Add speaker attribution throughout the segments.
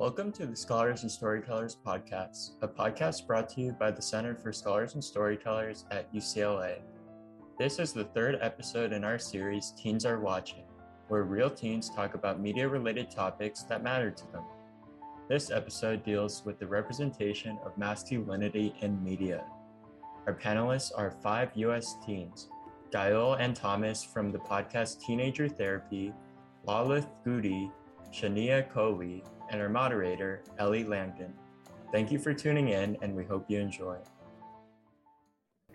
Speaker 1: Welcome to the Scholars and Storytellers podcast, a podcast brought to you by the Center for Scholars and Storytellers at UCLA. This is the third episode in our series, Teens Are Watching, where real teens talk about media related topics that matter to them. This episode deals with the representation of masculinity in media. Our panelists are five US teens Gael and Thomas from the podcast Teenager Therapy, Lalith Gudi, Shania Kohli, and our moderator, Ellie Langdon. Thank you for tuning in, and we hope you enjoy.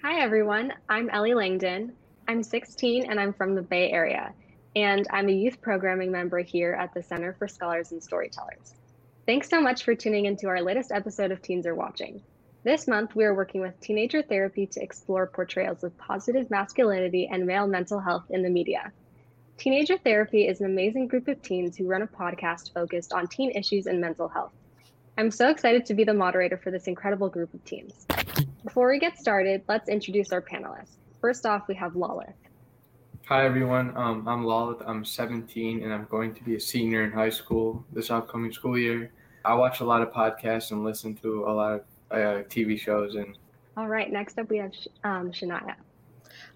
Speaker 2: Hi, everyone. I'm Ellie Langdon. I'm 16 and I'm from the Bay Area, and I'm a youth programming member here at the Center for Scholars and Storytellers. Thanks so much for tuning into our latest episode of Teens Are Watching. This month, we are working with Teenager Therapy to explore portrayals of positive masculinity and male mental health in the media. Teenager Therapy is an amazing group of teens who run a podcast focused on teen issues and mental health. I'm so excited to be the moderator for this incredible group of teens. Before we get started, let's introduce our panelists. First off, we have Lalith.
Speaker 3: Hi, everyone. Um, I'm Lalith. I'm 17 and I'm going to be a senior in high school this upcoming school year. I watch a lot of podcasts and listen to a lot of uh, TV shows. And
Speaker 2: all right, next up we have um, Shania.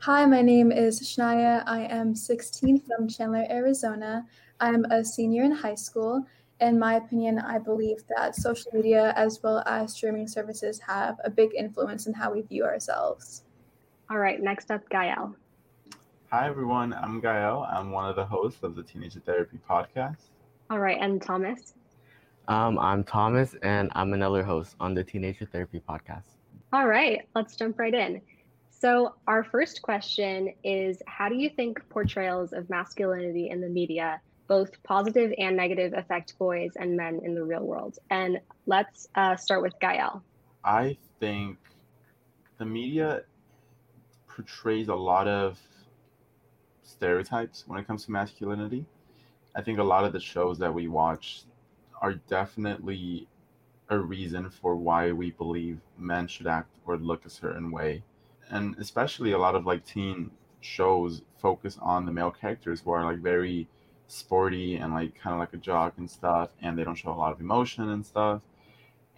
Speaker 4: Hi, my name is Shania. I am 16 from Chandler, Arizona. I'm a senior in high school. In my opinion, I believe that social media as well as streaming services have a big influence in how we view ourselves.
Speaker 2: All right, next up, Gael.
Speaker 5: Hi, everyone. I'm Gael. I'm one of the hosts of the Teenager Therapy podcast.
Speaker 2: All right, and Thomas.
Speaker 6: Um, I'm Thomas, and I'm another host on the Teenager Therapy podcast.
Speaker 2: All right, let's jump right in. So, our first question is How do you think portrayals of masculinity in the media, both positive and negative, affect boys and men in the real world? And let's uh, start with Gael.
Speaker 5: I think the media portrays a lot of stereotypes when it comes to masculinity. I think a lot of the shows that we watch are definitely a reason for why we believe men should act or look a certain way and especially a lot of like teen shows focus on the male characters who are like very sporty and like kind of like a jock and stuff and they don't show a lot of emotion and stuff.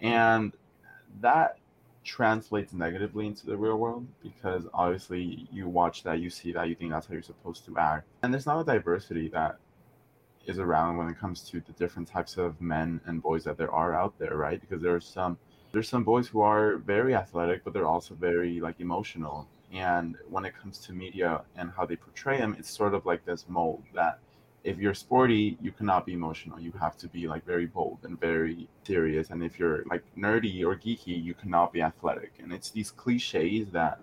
Speaker 5: And that translates negatively into the real world because obviously you watch that you see that you think that's how you're supposed to act. And there's not a diversity that is around when it comes to the different types of men and boys that there are out there right? Because there are some there's some boys who are very athletic, but they're also very like emotional. And when it comes to media and how they portray them, it's sort of like this mold that if you're sporty, you cannot be emotional. You have to be like very bold and very serious. And if you're like nerdy or geeky, you cannot be athletic. And it's these cliches that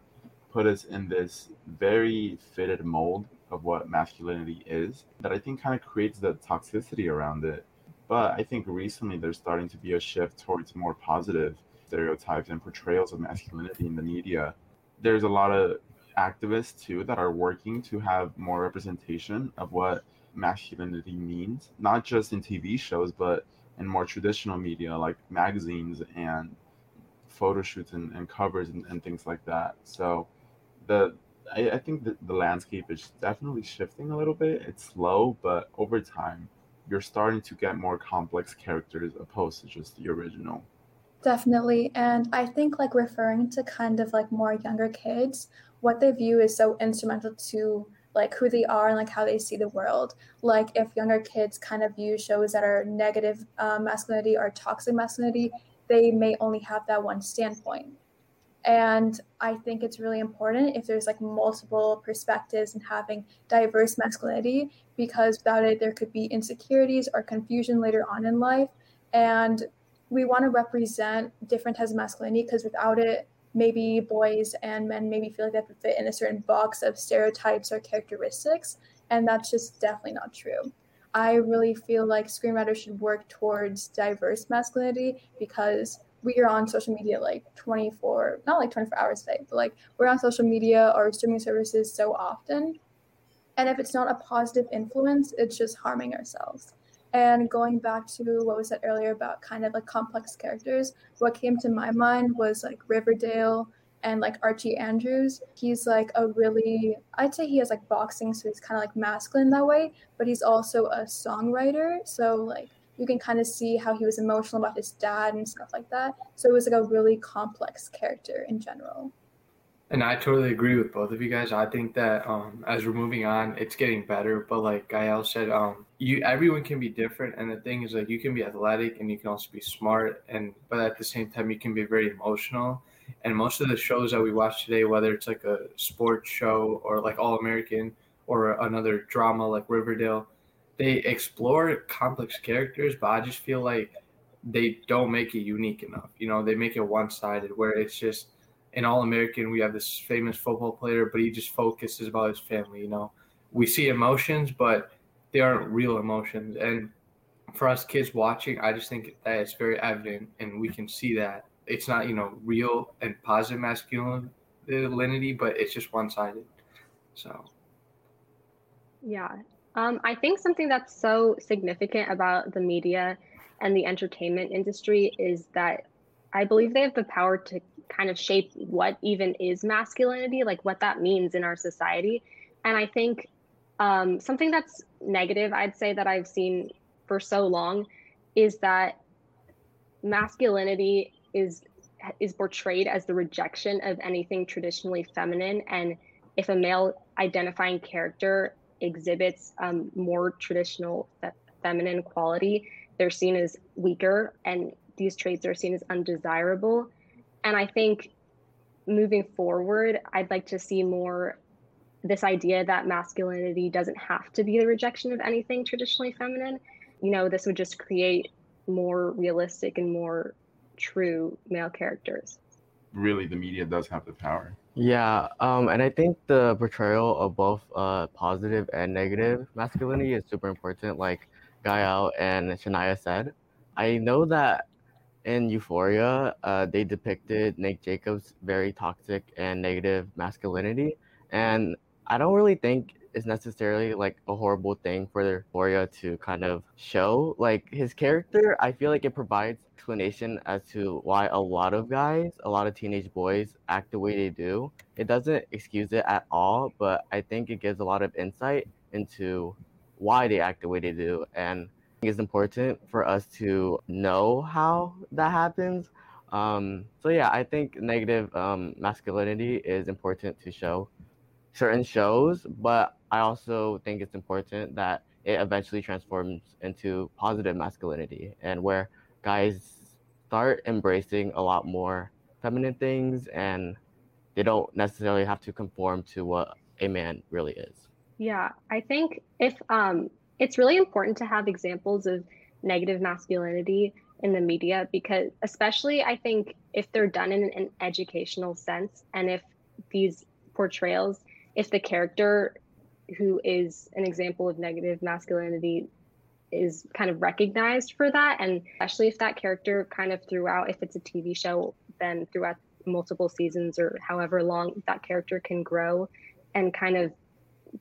Speaker 5: put us in this very fitted mold of what masculinity is that I think kind of creates the toxicity around it but I think recently there's starting to be a shift towards more positive stereotypes and portrayals of masculinity in the media. There's a lot of activists too that are working to have more representation of what masculinity means, not just in TV shows, but in more traditional media like magazines and photo shoots and, and covers and, and, things like that. So the I, I think the, the landscape is definitely shifting a little bit. It's slow, but over time you're starting to get more complex characters opposed to just the original.
Speaker 4: Definitely. And I think like referring to kind of like more younger kids, what they view is so instrumental to like who they are and like how they see the world. Like if younger kids kind of view shows that are negative uh, masculinity or toxic masculinity, they may only have that one standpoint. And I think it's really important if there's like multiple perspectives and having diverse masculinity because without it, there could be insecurities or confusion later on in life. And we want to represent different types of masculinity because without it, maybe boys and men maybe feel like they have to fit in a certain box of stereotypes or characteristics. And that's just definitely not true. I really feel like screenwriters should work towards diverse masculinity because we are on social media like 24 not like 24 hours a day but like we're on social media or streaming services so often. And if it's not a positive influence it's just harming ourselves. And going back to what was said earlier about kind of like complex characters what came to my mind was like riverdale and like archie andrews. He's like a really i'd say he has like boxing so he's kind of like masculine that way but he's also a songwriter. So like you can kind of see how he was emotional about his dad and stuff like that. So it was like a really complex character in general.
Speaker 3: And I totally agree with both of you guys. I think that um, as we're moving on, it's getting better. But like Gael said, um, you everyone can be different, and the thing is like you can be athletic and you can also be smart, and but at the same time you can be very emotional. And most of the shows that we watch today, whether it's like a sports show or like All American or another drama like Riverdale, they explore complex characters, but I just feel like they don't make it unique enough. You know, they make it one sided where it's just an All American, we have this famous football player, but he just focuses about his family. You know, we see emotions, but they aren't real emotions. And for us kids watching, I just think that it's very evident, and we can see that it's not you know real and positive masculinity, but it's just one sided. So,
Speaker 2: yeah, um, I think something that's so significant about the media and the entertainment industry is that I believe they have the power to kind of shape what even is masculinity, like what that means in our society. And I think um, something that's negative, I'd say that I've seen for so long, is that masculinity is is portrayed as the rejection of anything traditionally feminine. And if a male identifying character exhibits um, more traditional fe- feminine quality, they're seen as weaker, and these traits are seen as undesirable. And I think moving forward, I'd like to see more this idea that masculinity doesn't have to be the rejection of anything traditionally feminine. You know, this would just create more realistic and more true male characters.
Speaker 5: Really, the media does have the power.
Speaker 6: Yeah, um, and I think the portrayal of both uh, positive and negative masculinity is super important, like Gael and Shania said. I know that in Euphoria, uh, they depicted Nate Jacobs' very toxic and negative masculinity, and I don't really think it's necessarily like a horrible thing for Euphoria to kind of show. Like his character, I feel like it provides explanation as to why a lot of guys, a lot of teenage boys act the way they do. It doesn't excuse it at all, but I think it gives a lot of insight into why they act the way they do. And it's important for us to know how that happens. Um, so yeah, I think negative um, masculinity is important to show certain shows, but I also think it's important that it eventually transforms into positive masculinity and where guys start embracing a lot more feminine things and they don't necessarily have to conform to what a man really is.
Speaker 2: Yeah, I think if um it's really important to have examples of negative masculinity in the media because especially I think if they're done in an educational sense and if these portrayals if the character who is an example of negative masculinity is kind of recognized for that. And especially if that character kind of throughout if it's a tv show then throughout multiple seasons or however long that character can grow and kind of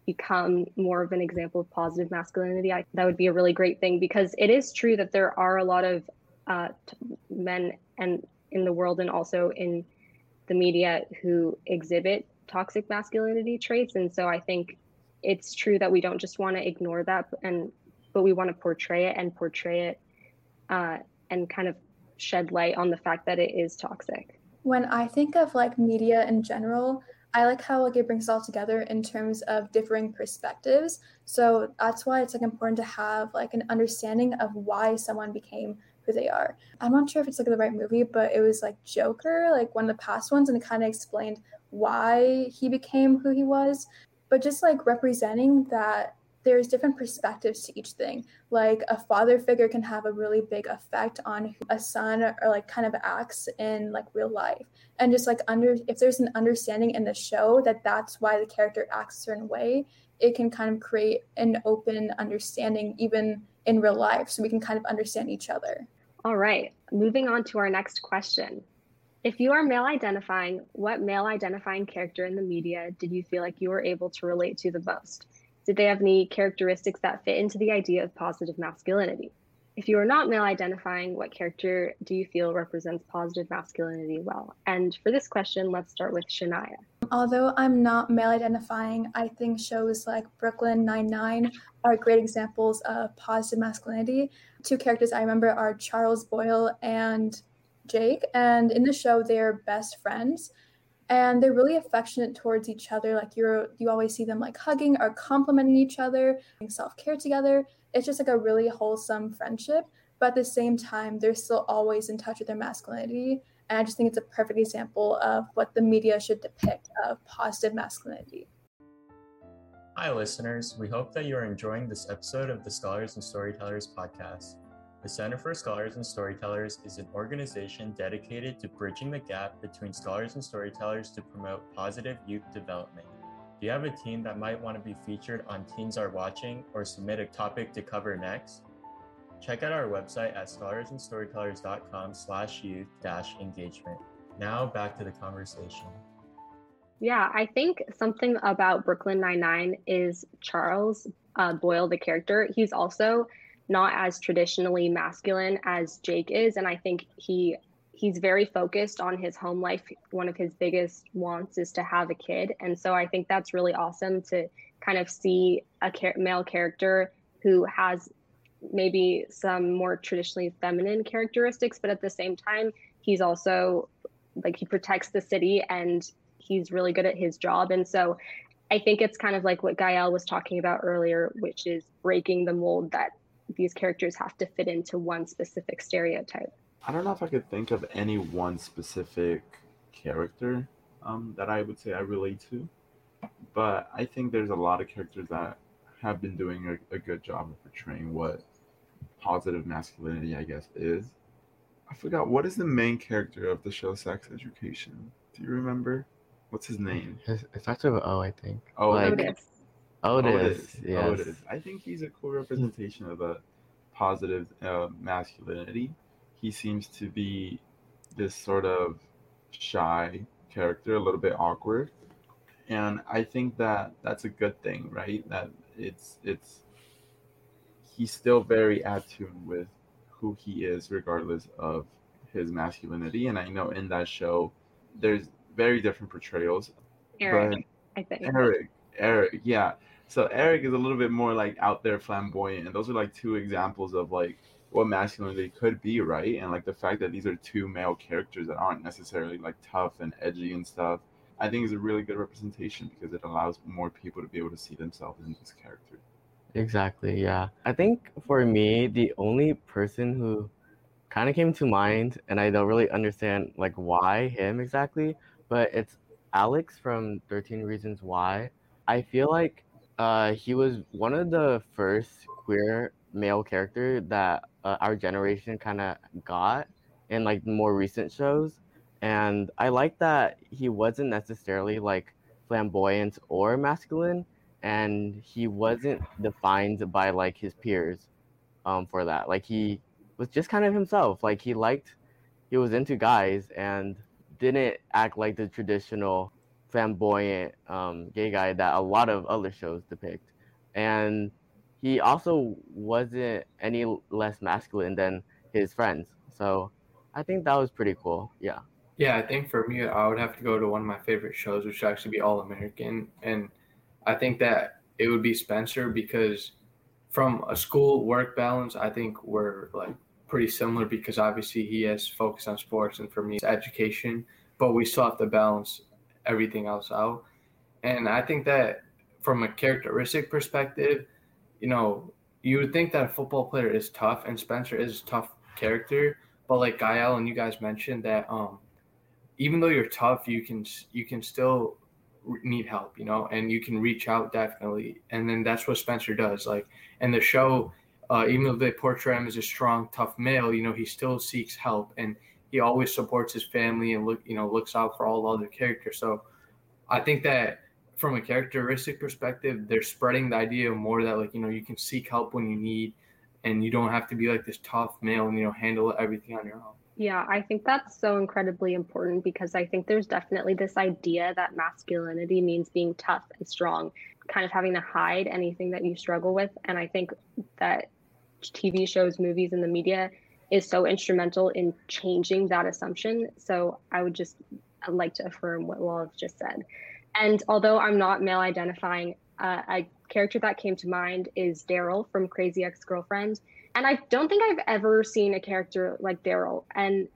Speaker 2: become more of an example of positive masculinity I, that would be a really great thing because it is true that there are a lot of uh, men and in the world and also in the media who exhibit toxic masculinity traits. And so i think it's true that we don't just want to ignore that and but we want to portray it and portray it uh, and kind of shed light on the fact that it is toxic.
Speaker 4: When i think of like media in general i like how like it brings it all together in terms of differing perspectives. So that's why it's like important to have like an understanding of why someone became who they are. I'm not sure if it's like the right movie but it was like joker like one of the past ones and it kind of explained why he became who he was. But just like representing that there's different perspectives to each thing. Like a father figure can have a really big effect on a son or like kind of acts in like real life. And just like under if there's an understanding in the show that that's why the character acts a certain way, it can kind of create an open understanding even in real life so we can kind of understand each other.
Speaker 2: All right, moving on to our next question. If you are male identifying, what male identifying character in the media did you feel like you were able to relate to the most? Did they have any characteristics that fit into the idea of positive masculinity? if you are not male identifying, what character do you feel represents positive masculinity well? And for this question, let's start with Shania.
Speaker 4: Although I'm not male identifying, I think shows like Brooklyn Nine-Nine are great examples of positive masculinity. Two characters I remember are Charles Boyle and Jake, and in the show, they're best friends and they're really affectionate towards each other like you're you always see them like hugging or complimenting each other doing self-care together. It's just like a really wholesome friendship but at the same time they're still always in touch with their masculinity. And i just think it's a perfect example of what the media should depict of positive masculinity.
Speaker 1: Hi listeners. We hope that you are enjoying this episode of the scholars and storytellers podcast the Center for Scholars and Storytellers is an organization dedicated to bridging the gap between scholars and storytellers to promote positive youth development. Do you have a team that might want to be featured on Teens Are Watching or submit a topic to cover next? Check out our website at scholarsandstorytellers.com slash youth dash engagement. Now back to the conversation.
Speaker 2: Yeah, I think something about Brooklyn Nine-Nine is Charles uh, Boyle, the character. He's also not as traditionally masculine as Jake is, and I think he he's very focused on his home life. One of his biggest wants is to have a kid, and so I think that's really awesome to kind of see a male character who has maybe some more traditionally feminine characteristics, but at the same time, he's also like he protects the city and he's really good at his job, and so. I think it's kind of like what Gael was talking about earlier, which is breaking the mold that these characters have to fit into one specific stereotype.
Speaker 5: I don't know if I could think of any one specific character um, that I would say I relate to, but I think there's a lot of characters that have been doing a, a good job of portraying what positive masculinity, I guess, is. I forgot what is the main character of the show Sex Education. Do you remember? What's his name?
Speaker 6: It starts with O, I think.
Speaker 5: Oh,
Speaker 6: like,
Speaker 2: Otis.
Speaker 6: Otis.
Speaker 5: Otis.
Speaker 6: Yes.
Speaker 5: Otis. I think he's a cool representation of a positive uh, masculinity. He seems to be this sort of shy character, a little bit awkward, and I think that that's a good thing, right? That it's it's he's still very at tune with who he is, regardless of his masculinity. And I know in that show, there's very different portrayals.
Speaker 2: Eric, I think.
Speaker 5: Eric, Eric, yeah. So Eric is a little bit more like out there flamboyant, and those are like two examples of like what masculinity could be, right? And like the fact that these are two male characters that aren't necessarily like tough and edgy and stuff, I think is a really good representation because it allows more people to be able to see themselves in these characters.
Speaker 6: Exactly, yeah. I think for me, the only person who kind of came to mind, and I don't really understand like why him exactly, but it's Alex from 13 Reasons Why. I feel like uh, he was one of the first queer male character that uh, our generation kind of got in like more recent shows, and I like that he wasn't necessarily like flamboyant or masculine, and he wasn't defined by like his peers, um, for that. Like he was just kind of himself. Like he liked, he was into guys and didn't act like the traditional flamboyant um, gay guy that a lot of other shows depict. And he also wasn't any less masculine than his friends. So I think that was pretty cool. Yeah.
Speaker 3: Yeah, I think for me, I would have to go to one of my favorite shows, which would actually be All American. And I think that it would be Spencer because from a school work balance, I think we're like pretty similar because obviously he has focused on sports and for me, it's education, but we still have to balance everything else out. And I think that from a characteristic perspective, you know, you would think that a football player is tough, and Spencer is a tough character. But like Gael and you guys mentioned that, um, even though you're tough, you can you can still need help, you know, and you can reach out definitely. And then that's what Spencer does. Like, and the show, uh, even though they portray him as a strong, tough male, you know, he still seeks help and he always supports his family and look, you know, looks out for all the other characters. So I think that from a characteristic perspective, they're spreading the idea more that like, you know, you can seek help when you need and you don't have to be like this tough male and, you know, handle everything on your own.
Speaker 2: Yeah, I think that's so incredibly important because I think there's definitely this idea that masculinity means being tough and strong, kind of having to hide anything that you struggle with. And I think that TV shows, movies, and the media is so instrumental in changing that assumption. So I would just like to affirm what Lalith just said. And although I'm not male identifying, uh, a character that came to mind is Daryl from Crazy Ex Girlfriend. And I don't think I've ever seen a character like Daryl. And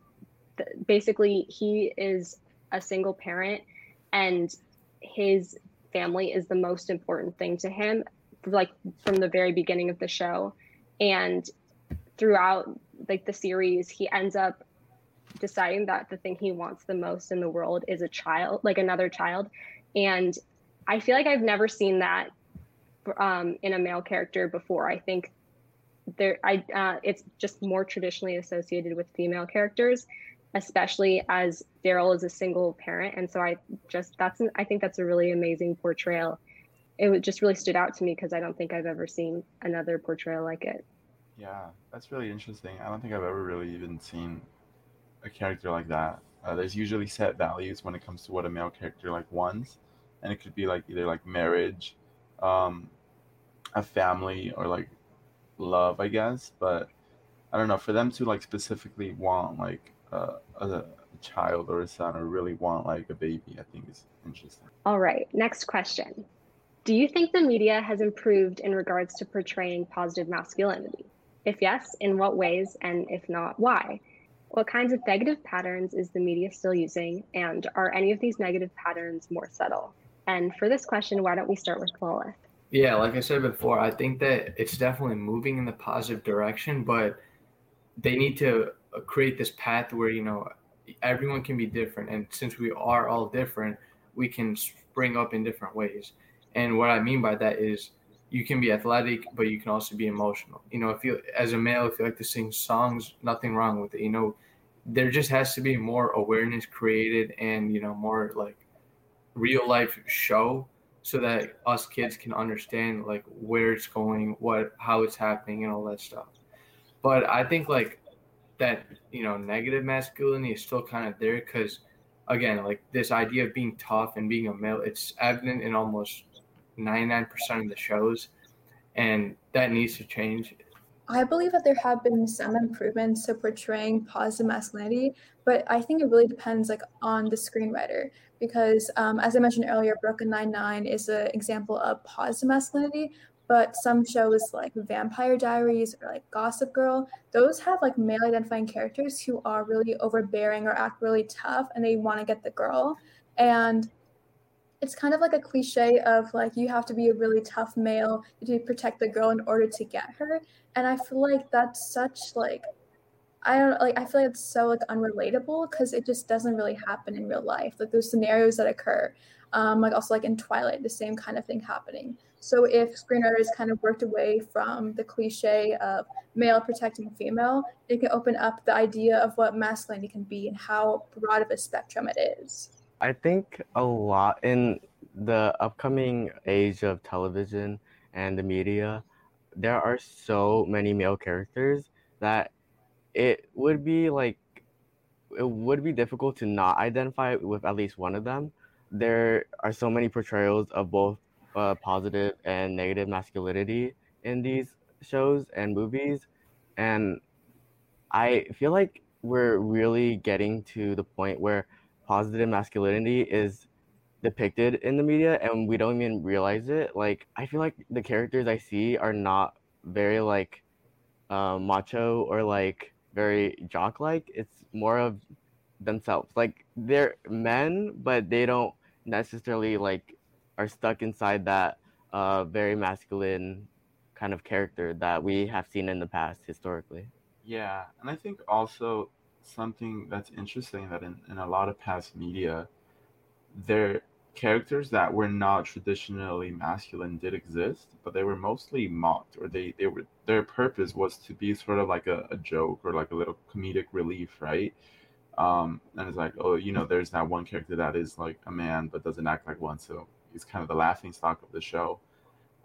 Speaker 2: th- basically, he is a single parent, and his family is the most important thing to him, like from the very beginning of the show. And throughout like the series, he ends up deciding that the thing he wants the most in the world is a child, like another child. And I feel like I've never seen that um, in a male character before. I think there, I uh, it's just more traditionally associated with female characters, especially as Daryl is a single parent, and so I just that's an, I think that's a really amazing portrayal. It just really stood out to me because I don't think I've ever seen another portrayal like it.
Speaker 5: Yeah, that's really interesting. I don't think I've ever really even seen a character like that. Uh, there's usually set values when it comes to what a male character like wants, and it could be like either like marriage, um, a family, or like love, I guess. But I don't know for them to like specifically want like a, a child or a son or really want like a baby, I think is interesting.
Speaker 2: All right, next question. Do you think the media has improved in regards to portraying positive masculinity? If yes, in what ways? And if not, why? What kinds of negative patterns is the media still using? And are any of these negative patterns more subtle? And for this question, why don't we start with Lalith?
Speaker 3: Yeah, like I said before, I think that it's definitely moving in the positive direction, but they need to uh, create this path where, you know, everyone can be different. And since we are all different, we can spring up in different ways. And what I mean by that is you can be athletic, but you can also be emotional. You know, if you as a male, if you like to sing songs, nothing wrong with it. You know, there just has to be more awareness created and you know more like real life show so that us kids can understand like where it's going, what how it's happening, and all that stuff. But I think like that you know negative masculinity is still kind of there because again like this idea of being tough and being a male it's evident in almost 99% of the shows, and that needs to change.
Speaker 4: I believe that there have been some improvements to portraying positive masculinity, but I think it really depends like on the screenwriter because, um, as I mentioned earlier, Brooklyn Nine Nine is an example of positive masculinity. But some shows like Vampire Diaries or like Gossip Girl, those have like male identifying characters who are really overbearing or act really tough, and they want to get the girl. And it's kind of like a cliche of like you have to be a really tough male to protect the girl in order to get her. And i feel like that's such like i don't like i feel like it's so like unrelatable because it just doesn't really happen in real life. Like those scenarios that occur um like also like in twilight the same kind of thing happening. So if screenwriters kind of worked away from the cliche of male protecting female it can open up the idea of what masculinity can be and how broad of a spectrum it is
Speaker 6: I think a lot in the upcoming age of television and the media, there are so many male characters that it would be like it would be difficult to not identify with at least one of them. There are so many portrayals of both uh, positive and negative masculinity in these shows and movies, and I feel like we're really getting to the point where positive masculinity is depicted in the media and we don't even realize it. Like i feel like the characters i see are not very like uh, macho or like very jock like it's more of themselves. Like they're men but they don't necessarily like are stuck inside that uh, very masculine kind of character that we have seen in the past historically.
Speaker 5: Yeah and i think also something that's interesting that in, in a lot of past media, their characters that were not traditionally masculine did exist, but they were mostly mocked, or they, they were their purpose was to be sort of like a, a joke or like a little comedic relief, right? Um, and it's like, oh, you know, there's that one character that is like a man but doesn't act like one, so he's kind of the laughing stock of the show.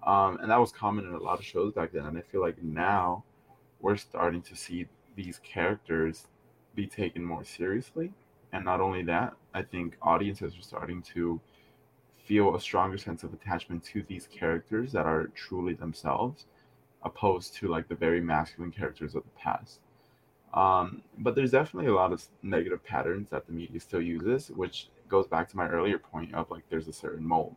Speaker 5: Um, and that was common in a lot of shows back then. And I feel like now we're starting to see these characters be taken more seriously. And not only that, I think audiences are starting to feel a stronger sense of attachment to these characters that are truly themselves. opposed to like the very masculine characters of the past. Um, but there's definitely a lot of negative patterns that the media still uses, which goes back to my earlier point of like there's a certain mold.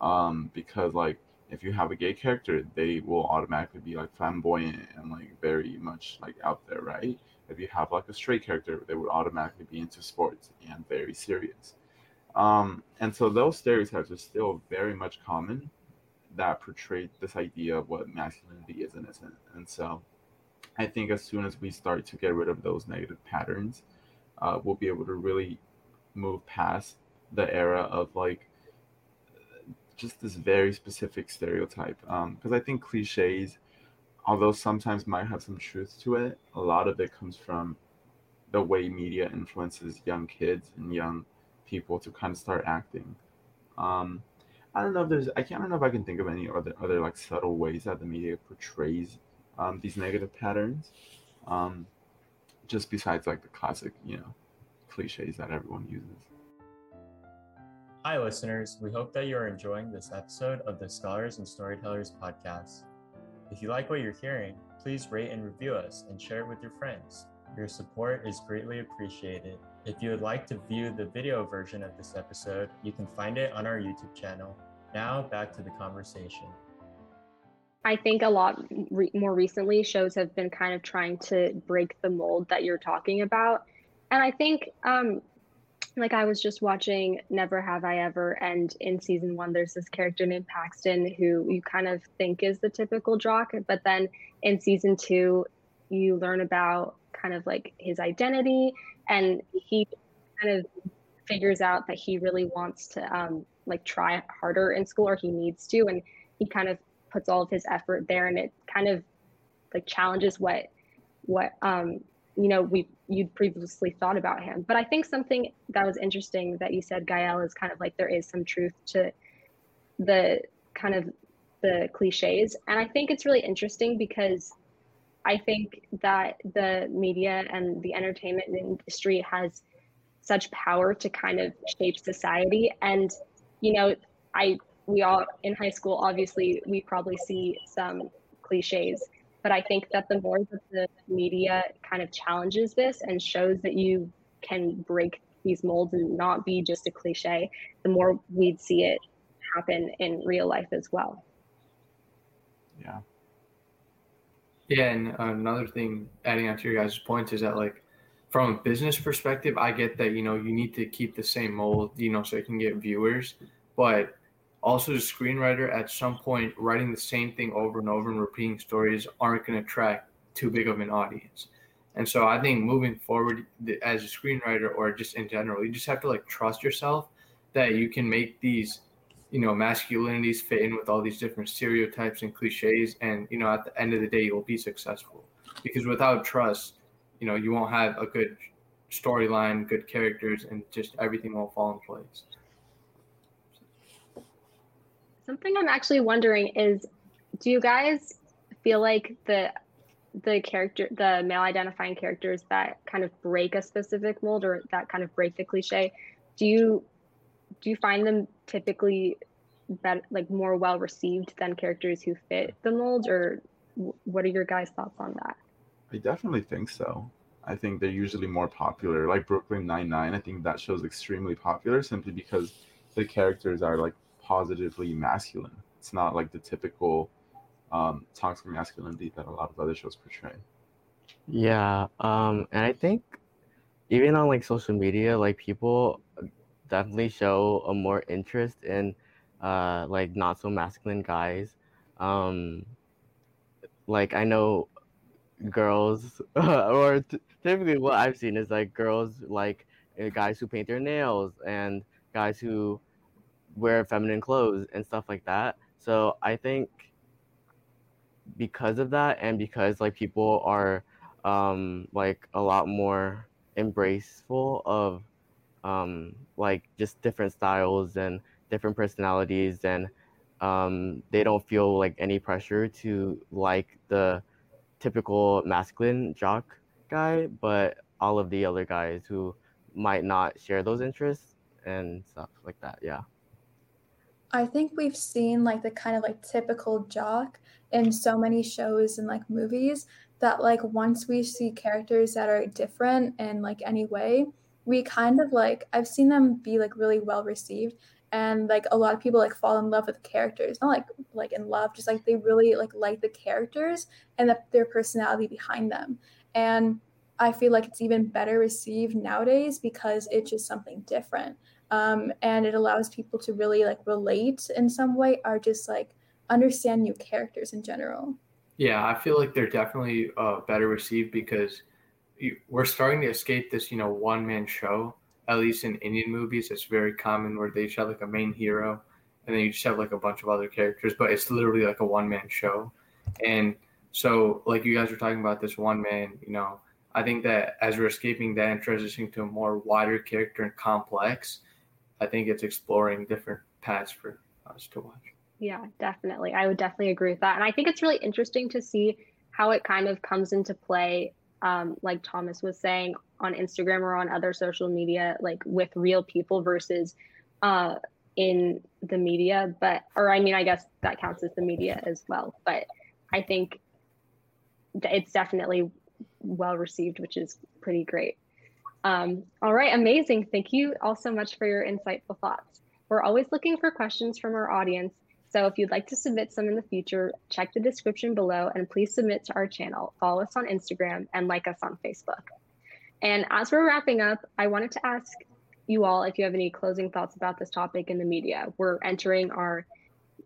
Speaker 5: Um, because like if you have a gay character, they will automatically be like flamboyant and like very much like out there, right? If you have like a straight character, they would automatically be into sports and very serious. Um, and so those stereotypes are still very much common that portray this idea of what masculinity is and isn't. And so I think as soon as we start to get rid of those negative patterns, uh, we'll be able to really move past the era of like just this very specific stereotype. Because um, I think cliches, although sometimes might have some truth to it, a lot of it comes from the way media influences young kids and young people to kind of start acting. Um, I don't know if there's I can't I don't know if I can think of any other other like subtle ways that the media portrays um, these negative patterns. Um, just besides like the classic, you know, cliches that everyone uses.
Speaker 1: Hi, listeners. We hope that you are enjoying this episode of the Scholars and Storytellers podcast. If you like what you're hearing, please rate and review us and share it with your friends. Your support is greatly appreciated. If you would like to view the video version of this episode, you can find it on our YouTube channel. Now, back to the conversation.
Speaker 2: I think a lot re- more recently, shows have been kind of trying to break the mold that you're talking about. And I think, um, like, I was just watching Never Have I Ever, and in season one, there's this character named Paxton who you kind of think is the typical jock. But then in season two, you learn about kind of like his identity and he kind of figures out that he really wants to um, like try harder in school or he needs to and he kind of puts all of his effort there and it kind of like challenges what what um you know we you'd previously thought about him. But i think something that was interesting that you said gael is kind of like there is some truth to the kind of the cliches. And i think it's really interesting because I think that the media and the entertainment industry has such power to kind of shape society. And, you know, I, we all in high school, obviously, we probably see some cliches, but I think that the more that the media kind of challenges this and shows that you can break these molds and not be just a cliche, the more we'd see it happen in real life as well.
Speaker 5: Yeah.
Speaker 3: Yeah, and another thing, adding on to your guys' points, is that like from a business perspective, I get that you know you need to keep the same mold, you know, so you can get viewers, but also the screenwriter at some point writing the same thing over and over and repeating stories aren't going to attract too big of an audience. And so I think moving forward as a screenwriter or just in general, you just have to like trust yourself that you can make these you know masculinities fit in with all these different stereotypes and cliches and you know at the end of the day you'll be successful because without trust you know you won't have a good storyline good characters and just everything won't fall in place
Speaker 2: something i'm actually wondering is do you guys feel like the the character the male identifying characters that kind of break a specific mold or that kind of break the cliche do you do you find them typically better, like more well received than characters who fit the mold, or what are your guys' thoughts on that?
Speaker 5: I definitely think so. I think they're usually more popular. Like Brooklyn Nine Nine, I think that show's extremely popular simply because the characters are like positively masculine. It's not like the typical um, toxic masculinity that a lot of other shows portray.
Speaker 6: Yeah, um, and I think even on like social media, like people definitely show a more interest in uh, like not so masculine guys. Um, like I know girls, or t- typically what I've seen is like girls like uh, guys who paint their nails and guys who wear feminine clothes and stuff like that. So I think because of that and because like people are um like a lot more embraceful of um, like just different styles and different personalities, and um, they don't feel like any pressure to like the typical masculine jock guy, but all of the other guys who might not share those interests and stuff like that. Yeah.
Speaker 4: I think we've seen like the kind of like typical jock in so many shows and like movies that like once we see characters that are different in like any way, we kind of like I've seen them be like really well received and like a lot of people like fall in love with the characters not like like in love just like they really like like the characters and the, their personality behind them. And i feel like it's even better received nowadays because it's just something different um, and it allows people to really like relate in some way or just like understand new characters in general
Speaker 3: yeah i feel like they're definitely uh, better received because we're starting to escape this you know one man show at least in Indian movies, it's very common where they just have like a main hero and then you just have like a bunch of other characters, but it's literally like a one man show. And so, like you guys were talking about this one man, you know, I think that as we're escaping that and transitioning to a more wider character and complex, I think it's exploring different paths for us to watch.
Speaker 2: Yeah, definitely. I would definitely agree with that. And I think it's really interesting to see how it kind of comes into play um, like Thomas was saying on Instagram or on other social media, like with real people versus uh, in the media. But, or I mean, I guess that counts as the media as well. But I think it's definitely well received, which is pretty great. Um, all right, amazing. Thank you all so much for your insightful thoughts. We're always looking for questions from our audience. So if you'd like to submit some in the future, check the description below and please submit to our channel. Follow us on Instagram and like us on Facebook. And as we're wrapping up, I wanted to ask you all if you have any closing thoughts about this topic in the media. We're entering our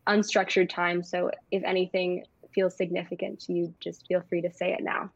Speaker 2: unstructured time, so if anything feels significant to you, just feel free to say it now.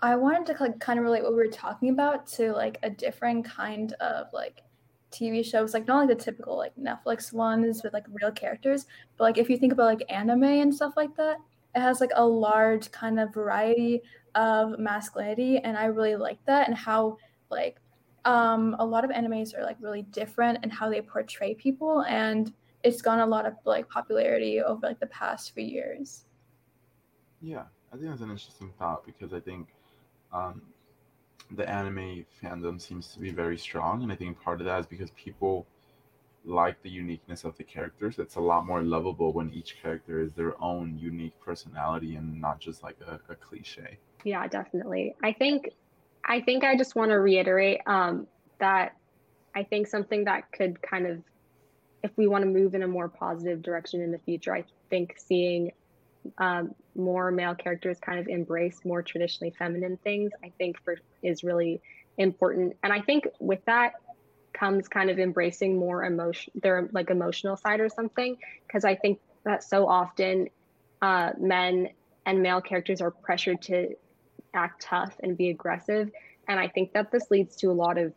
Speaker 4: I wanted to like kind of relate what we were talking about to like a different kind of like TV shows, like not like the typical like Netflix ones with like real characters, but like if you think about like anime and stuff like that, it has like a large kind of variety of masculinity, and I really like that and how like um a lot of animes are like really different and how they portray people, and it's gotten a lot of like popularity over like the past few years.
Speaker 5: Yeah, I think that's an interesting thought because I think um, the anime fandom seems to be very strong, and I think part of that is because people like the uniqueness of the characters. It's a lot more lovable when each character is their own unique personality and not just like a, a cliche.
Speaker 2: Yeah, definitely. I think I think I just want to reiterate um, that I think something that could kind of, if we want to move in a more positive direction in the future, I think seeing um, more male characters kind of embrace more traditionally feminine things, I think for is really important. And I think with that comes kind of embracing more emotion, their like emotional side or something, because I think that so often uh, men and male characters are pressured to act tough and be aggressive, and I think that this leads to a lot of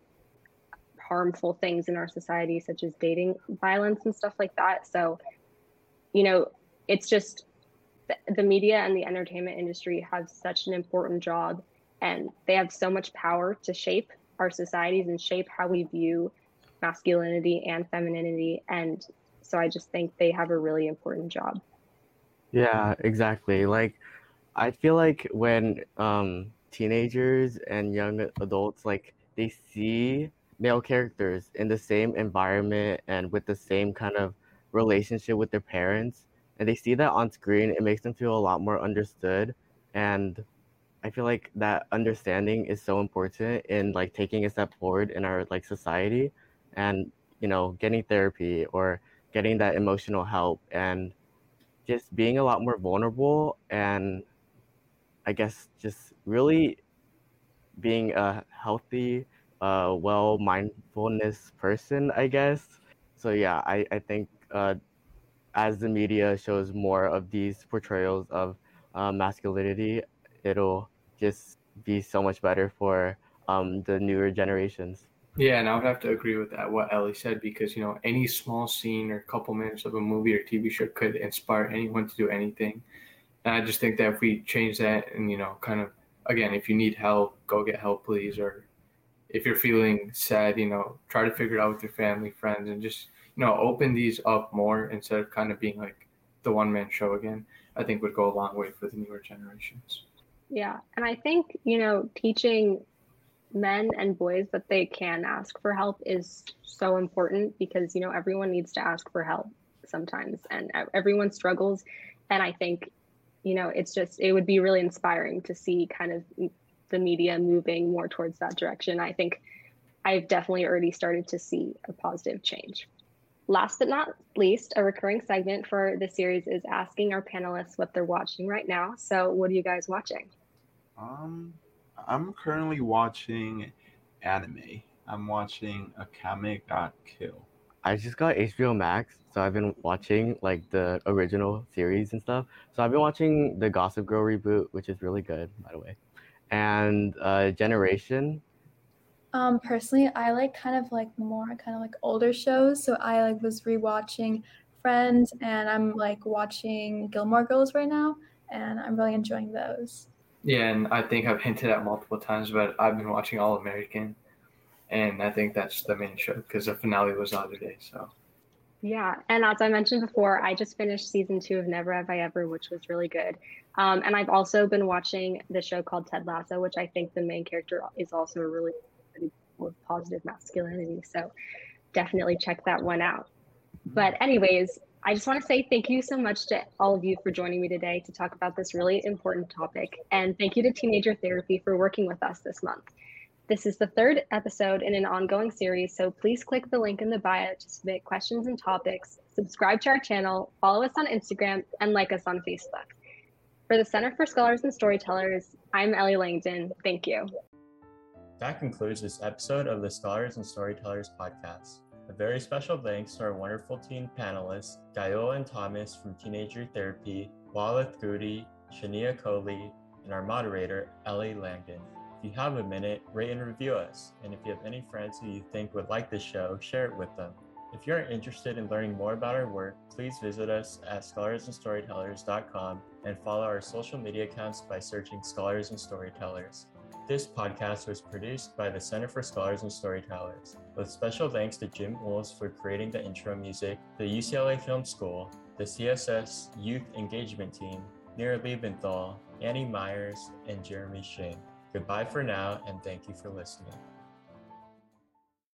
Speaker 2: harmful things in our society, such as dating violence and stuff like that. So, you know, it's just the media and the entertainment industry have such an important job and they have so much power to shape our societies and shape how we view masculinity and femininity. And so i just think they have a really important job.
Speaker 6: Yeah exactly. Like i feel like when um teenagers and young adults like they see male characters in the same environment and with the same kind of relationship with their parents and they see that on screen, it makes them feel a lot more understood. And I feel like that understanding is so important in like taking a step forward in our like society and you know getting therapy or getting that emotional help and just being a lot more vulnerable and I guess just really being a healthy, uh, well mindfulness person, I guess. So yeah, I, I think uh, as the media shows more of these portrayals of uh, masculinity, it'll just be so much better for um, the newer generations.
Speaker 3: Yeah, and I would have to agree with that what Ellie said because you know any small scene or couple minutes of a movie or TV show could inspire anyone to do anything, and I just think that if we change that and you know kind of again if you need help go get help please or if you're feeling sad you know try to figure it out with your family friends and just you know, open these up more instead of kind of being like the one man show again, I think would go a long way for the newer generations.
Speaker 2: Yeah. And I think, you know, teaching men and boys that they can ask for help is so important because you know everyone needs to ask for help sometimes and everyone struggles and i think you know it's just it would be really inspiring to see kind of the media moving more towards that direction i think i've definitely already started to see a positive change last but not least a recurring segment for the series is asking our panelists what they're watching right now so what are you guys watching
Speaker 5: um I'm currently watching anime. I'm watching Akame ga Kill.
Speaker 6: I just got HBO Max, so I've been watching like the original series and stuff. So I've been watching the Gossip Girl reboot, which is really good, by the way, and uh, Generation.
Speaker 4: Um, personally, I like kind of like more kind of like older shows. So I like was rewatching Friends, and I'm like watching Gilmore Girls right now, and I'm really enjoying those.
Speaker 3: Yeah, and I think I've hinted at multiple times, but I've been watching All American, and I think that's the main show because the finale was the other day. So.
Speaker 2: Yeah, and as I mentioned before, I just finished season two of Never Have I Ever, which was really good. Um, and I've also been watching the show called Ted Lasso, which I think the main character is also a really with positive masculinity. So definitely check that one out. But anyways, I just want to say thank you so much to all of you for joining me today to talk about this really important topic. And thank you to Teenager Therapy for working with us this month. This is the third episode in an ongoing series, so please click the link in the bio to submit questions and topics, subscribe to our channel, follow us on Instagram, and like us on Facebook. For the Center for Scholars and Storytellers, I'm Ellie Langdon. Thank you.
Speaker 1: That concludes this episode of the Scholars and Storytellers podcast. A very special thanks to our wonderful teen panelists, Gaiola and Thomas from Teenager Therapy, Lalith Gudi, Shania Kohli, and our moderator, Ellie Langdon. If you have a minute, rate and review us. And if you have any friends who you think would like this show, share it with them. If you're interested in learning more about our work, please visit us at scholarsandstorytellers.com and follow our social media accounts by searching Scholars and Storytellers. This podcast was produced by the Center for Scholars and Storytellers, with special thanks to Jim Wools for creating the intro music, the UCLA Film School, the CSS Youth Engagement Team, Nira Liebenthal, Annie Myers, and Jeremy Shing. Goodbye for now, and thank you for listening.